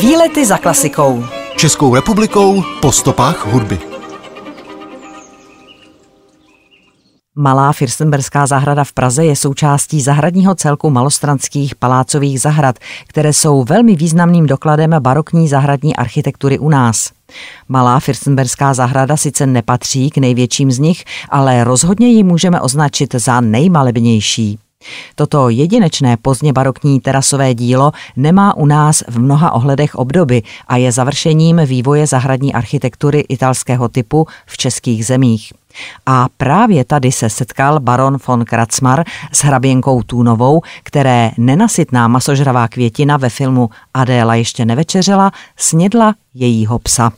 Výlety za klasikou. Českou republikou po stopách hudby. Malá Firstenberská zahrada v Praze je součástí zahradního celku malostranských palácových zahrad, které jsou velmi významným dokladem barokní zahradní architektury u nás. Malá Firstenberská zahrada sice nepatří k největším z nich, ale rozhodně ji můžeme označit za nejmalebnější. Toto jedinečné pozdně barokní terasové dílo nemá u nás v mnoha ohledech obdoby a je završením vývoje zahradní architektury italského typu v českých zemích. A právě tady se setkal baron von Kratzmar s hraběnkou Tůnovou, které nenasytná masožravá květina ve filmu Adéla ještě nevečeřela, snědla jejího psa.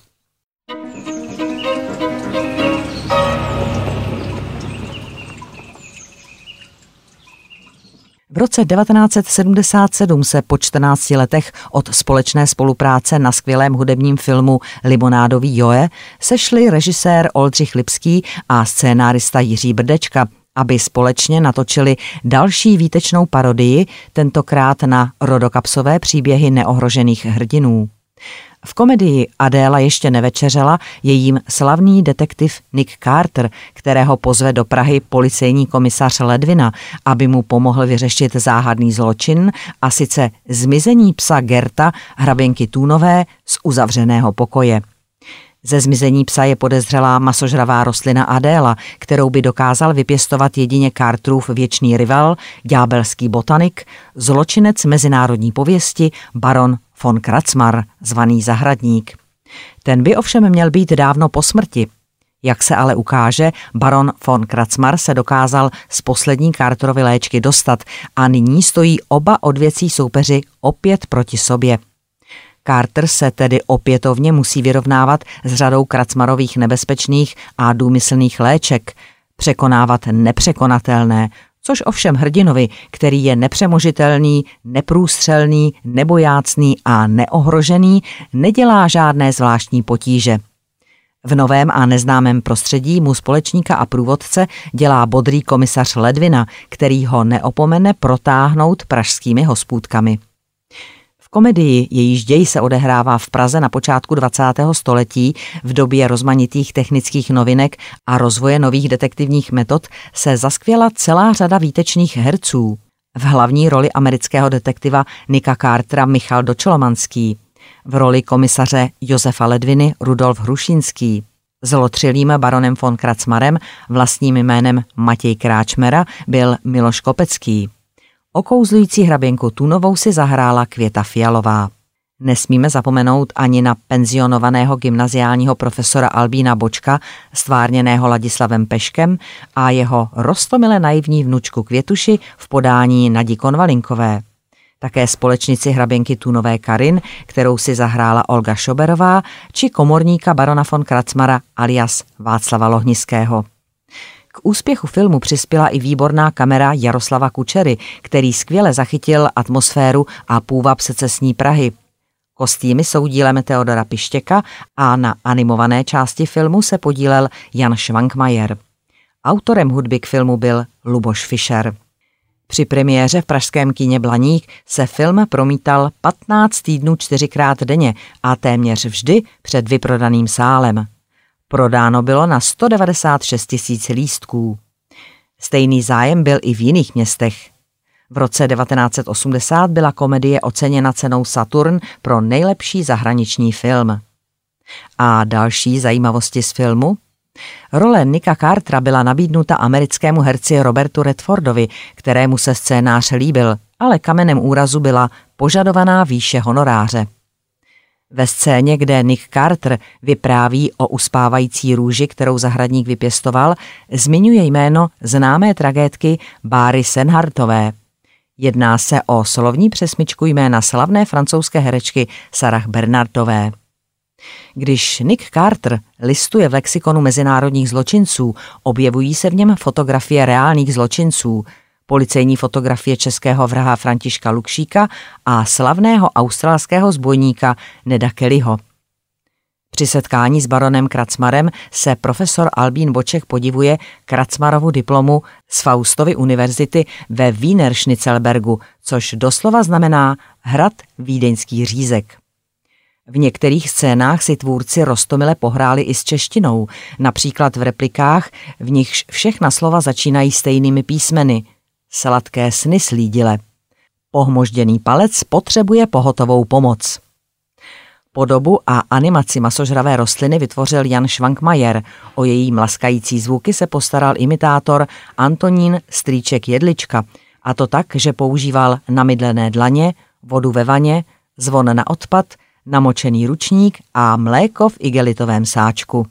V roce 1977 se po 14 letech od společné spolupráce na skvělém hudebním filmu Limonádový Joe sešli režisér Oldřich Lipský a scénárista Jiří Brdečka, aby společně natočili další výtečnou parodii, tentokrát na rodokapsové příběhy neohrožených hrdinů. V komedii Adéla ještě nevečeřela jejím slavný detektiv Nick Carter, kterého pozve do Prahy policejní komisař Ledvina, aby mu pomohl vyřešit záhadný zločin a sice zmizení psa Gerta hraběnky Tůnové z uzavřeného pokoje. Ze zmizení psa je podezřelá masožravá rostlina Adéla, kterou by dokázal vypěstovat jedině Carterův věčný rival, ďábelský botanik, zločinec mezinárodní pověsti, baron von Kratzmar, zvaný zahradník. Ten by ovšem měl být dávno po smrti. Jak se ale ukáže, baron von Kratzmar se dokázal z poslední Carterovy léčky dostat a nyní stojí oba odvěcí soupeři opět proti sobě. Carter se tedy opětovně musí vyrovnávat s řadou Kratzmarových nebezpečných a důmyslných léček, překonávat nepřekonatelné, což ovšem hrdinovi, který je nepřemožitelný, neprůstřelný, nebojácný a neohrožený, nedělá žádné zvláštní potíže. V novém a neznámém prostředí mu společníka a průvodce dělá bodrý komisař Ledvina, který ho neopomene protáhnout pražskými hospůdkami. Komedii, jejíž děj se odehrává v Praze na počátku 20. století v době rozmanitých technických novinek a rozvoje nových detektivních metod, se zaskvěla celá řada výtečných herců. V hlavní roli amerického detektiva Nika Cartera Michal Dočolomanský, v roli komisaře Josefa Ledviny Rudolf Hrušínský, Zlotřilým baronem von Kratzmarem vlastním jménem Matěj Kráčmera byl Miloš Kopecký. Okouzlující hraběnku Tunovou si zahrála Květa Fialová. Nesmíme zapomenout ani na penzionovaného gymnaziálního profesora Albína Bočka, stvárněného Ladislavem Peškem a jeho rostomile naivní vnučku Květuši v podání Nadí Konvalinkové. Také společnici hraběnky Tunové Karin, kterou si zahrála Olga Šoberová, či komorníka barona von Kracmara alias Václava Lohniského. K úspěchu filmu přispěla i výborná kamera Jaroslava Kučery, který skvěle zachytil atmosféru a půvab secesní Prahy. Kostýmy jsou dílem Teodora Pištěka a na animované části filmu se podílel Jan Švankmajer. Autorem hudby k filmu byl Luboš Fischer. Při premiéře v pražském kině Blaník se film promítal 15 týdnů čtyřikrát denně a téměř vždy před vyprodaným sálem. Prodáno bylo na 196 tisíc lístků. Stejný zájem byl i v jiných městech. V roce 1980 byla komedie oceněna cenou Saturn pro nejlepší zahraniční film. A další zajímavosti z filmu? Role Nika Cartera byla nabídnuta americkému herci Robertu Redfordovi, kterému se scénář líbil, ale kamenem úrazu byla požadovaná výše honoráře. Ve scéně, kde Nick Carter vypráví o uspávající růži, kterou zahradník vypěstoval, zmiňuje jméno známé tragédky Báry Senhartové. Jedná se o slovní přesmičku jména slavné francouzské herečky Sarah Bernardové. Když Nick Carter listuje v lexikonu mezinárodních zločinců, objevují se v něm fotografie reálných zločinců – policejní fotografie českého vraha Františka Lukšíka a slavného australského zbojníka Neda Kellyho. Při setkání s baronem Kracmarem se profesor Albín Boček podivuje Kracmarovu diplomu z Faustovy univerzity ve Wiener Schnitzelbergu, což doslova znamená hrad Vídeňský řízek. V některých scénách si tvůrci rostomile pohráli i s češtinou, například v replikách, v nichž všechna slova začínají stejnými písmeny. Sladké sny slídile. Pohmožděný palec potřebuje pohotovou pomoc. Podobu a animaci masožravé rostliny vytvořil Jan Švankmajer. O její mlaskající zvuky se postaral imitátor Antonín Strýček Jedlička. A to tak, že používal namydlené dlaně, vodu ve vaně, zvon na odpad, namočený ručník a mléko v igelitovém sáčku.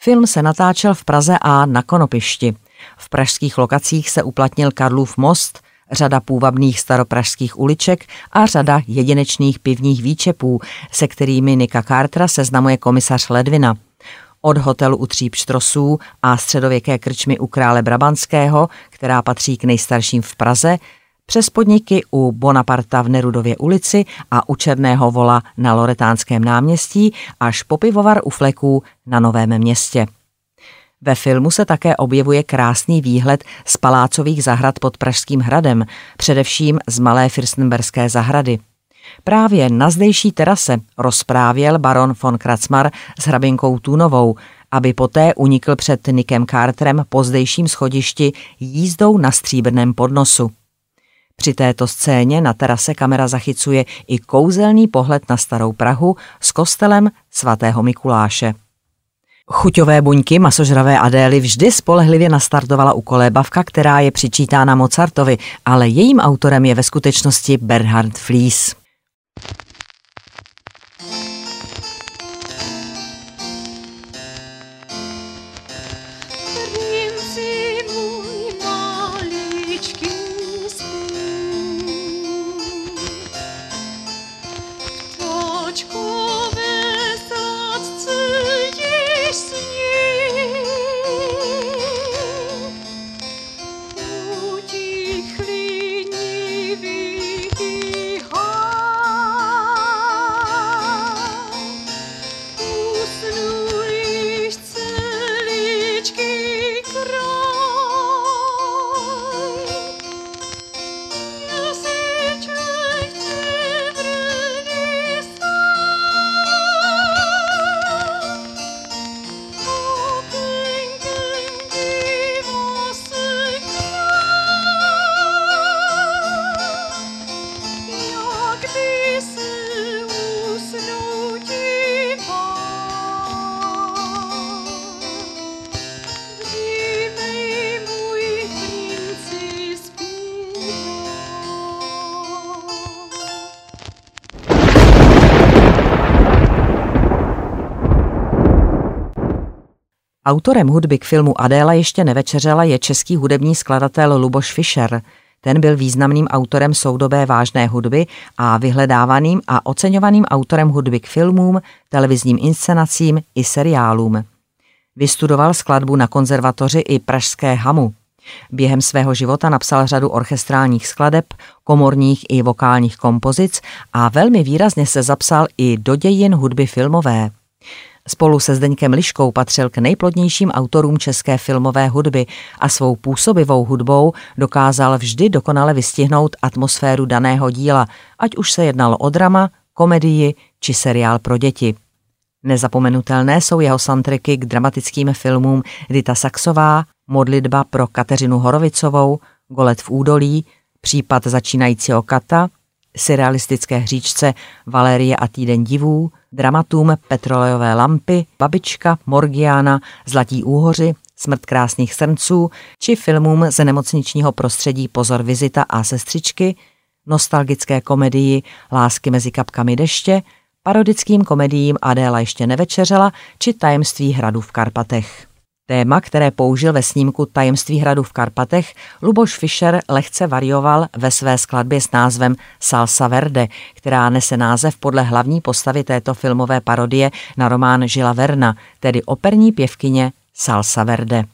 Film se natáčel v Praze a na Konopišti. V pražských lokacích se uplatnil Karlův most, řada půvabných staropražských uliček a řada jedinečných pivních výčepů, se kterými Nika Cartera seznamuje komisař Ledvina. Od hotelu u Tříp Štrosů a středověké krčmy u Krále Brabanského, která patří k nejstarším v Praze, přes podniky u Bonaparta v Nerudově ulici a u Černého vola na Loretánském náměstí až po pivovar u Fleků na Novém městě. Ve filmu se také objevuje krásný výhled z palácových zahrad pod Pražským hradem, především z Malé Firstenberské zahrady. Právě na zdejší terase rozprávěl baron von Kratzmar s hrabinkou Tunovou, aby poté unikl před Nikem Carterem po zdejším schodišti jízdou na stříbrném podnosu. Při této scéně na terase kamera zachycuje i kouzelný pohled na starou Prahu s kostelem svatého Mikuláše. Chuťové buňky masožravé Adély vždy spolehlivě nastartovala u kolébavka, která je přičítána Mozartovi, ale jejím autorem je ve skutečnosti Bernhard Flies. Autorem hudby k filmu Adéla ještě nevečeřela je český hudební skladatel Luboš Fischer. Ten byl významným autorem soudobé vážné hudby a vyhledávaným a oceňovaným autorem hudby k filmům, televizním inscenacím i seriálům. Vystudoval skladbu na konzervatoři i pražské Hamu. Během svého života napsal řadu orchestrálních skladeb, komorních i vokálních kompozic a velmi výrazně se zapsal i do dějin hudby filmové. Spolu se Zdeňkem Liškou patřil k nejplodnějším autorům české filmové hudby a svou působivou hudbou dokázal vždy dokonale vystihnout atmosféru daného díla, ať už se jednalo o drama, komedii či seriál pro děti. Nezapomenutelné jsou jeho soundtracky k dramatickým filmům Dita Saxová, Modlitba pro Kateřinu Horovicovou, Golet v údolí, Případ začínajícího kata, surrealistické hříčce Valérie a týden divů, dramatům Petrolejové lampy, Babička, Morgiana, Zlatí úhoři, Smrt krásných srnců či filmům ze nemocničního prostředí Pozor vizita a sestřičky, nostalgické komedii Lásky mezi kapkami deště, parodickým komediím Adéla ještě nevečeřela či Tajemství hradu v Karpatech. Téma, které použil ve snímku Tajemství hradu v Karpatech, Luboš Fischer lehce varioval ve své skladbě s názvem Salsa Verde, která nese název podle hlavní postavy této filmové parodie na román Žila Verna, tedy operní pěvkyně Salsa Verde.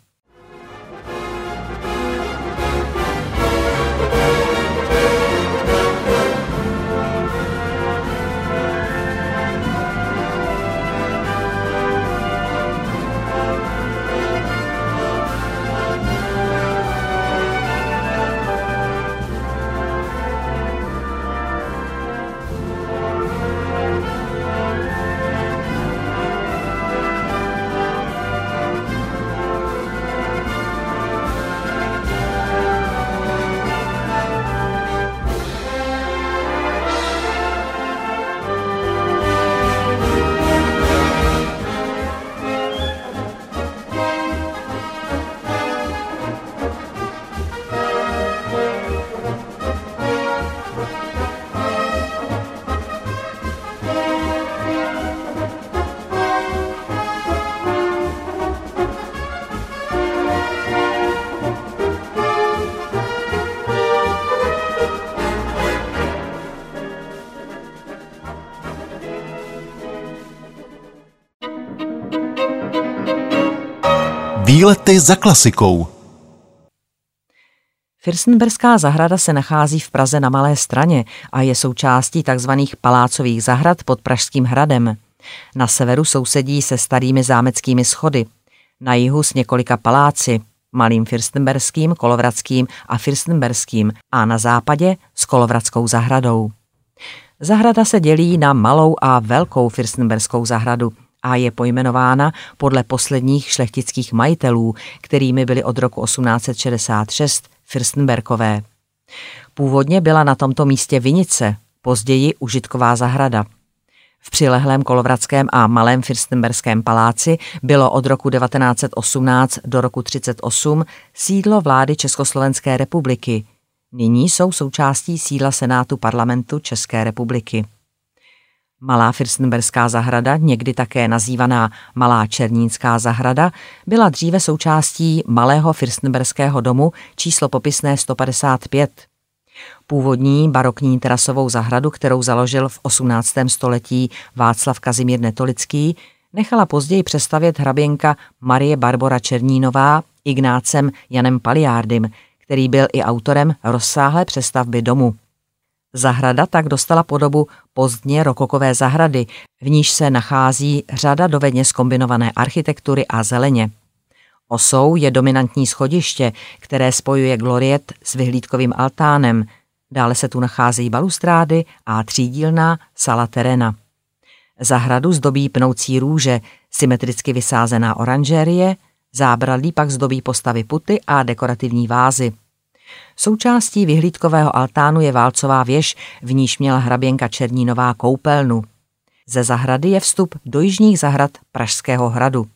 Výlety za klasikou. Firstenberská zahrada se nachází v Praze na Malé straně a je součástí tzv. palácových zahrad pod Pražským hradem. Na severu sousedí se starými zámeckými schody. Na jihu s několika paláci, Malým Firstenberským, Kolovradským a Firstenberským a na západě s Kolovradskou zahradou. Zahrada se dělí na malou a velkou Firstenberskou zahradu a je pojmenována podle posledních šlechtických majitelů, kterými byly od roku 1866 Firstenberkové. Původně byla na tomto místě vinice, později užitková zahrada. V přilehlém Kolovradském a Malém Firstenberském paláci bylo od roku 1918 do roku 1938 sídlo vlády Československé republiky. Nyní jsou součástí sídla Senátu parlamentu České republiky. Malá Firstenberská zahrada, někdy také nazývaná Malá Černínská zahrada, byla dříve součástí Malého Firstenberského domu číslo popisné 155. Původní barokní terasovou zahradu, kterou založil v 18. století Václav Kazimír Netolický, nechala později přestavět hraběnka Marie Barbora Černínová Ignácem Janem Paliárdym, který byl i autorem rozsáhlé přestavby domu. Zahrada tak dostala podobu pozdně rokokové zahrady, v níž se nachází řada dovedně skombinované architektury a zeleně. Osou je dominantní schodiště, které spojuje gloriet s vyhlídkovým altánem. Dále se tu nacházejí balustrády a třídílná sala terena. Zahradu zdobí pnoucí růže, symetricky vysázená oranžérie, zábradlí pak zdobí postavy puty a dekorativní vázy. Součástí vyhlídkového altánu je válcová věž, v níž měla hraběnka Černínová koupelnu. Ze zahrady je vstup do jižních zahrad Pražského hradu.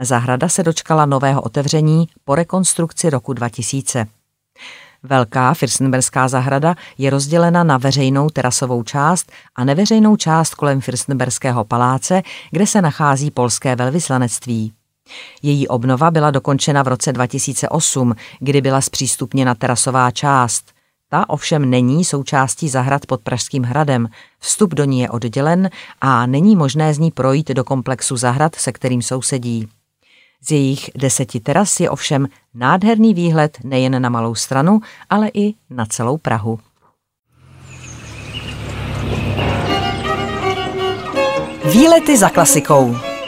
Zahrada se dočkala nového otevření po rekonstrukci roku 2000. Velká Firstenberská zahrada je rozdělena na veřejnou terasovou část a neveřejnou část kolem Firstenberského paláce, kde se nachází polské velvyslanectví. Její obnova byla dokončena v roce 2008, kdy byla zpřístupněna terasová část. Ta ovšem není součástí zahrad pod Pražským hradem. Vstup do ní je oddělen a není možné z ní projít do komplexu zahrad, se kterým sousedí. Z jejich deseti teras je ovšem nádherný výhled nejen na malou stranu, ale i na celou Prahu. Výlety za klasikou.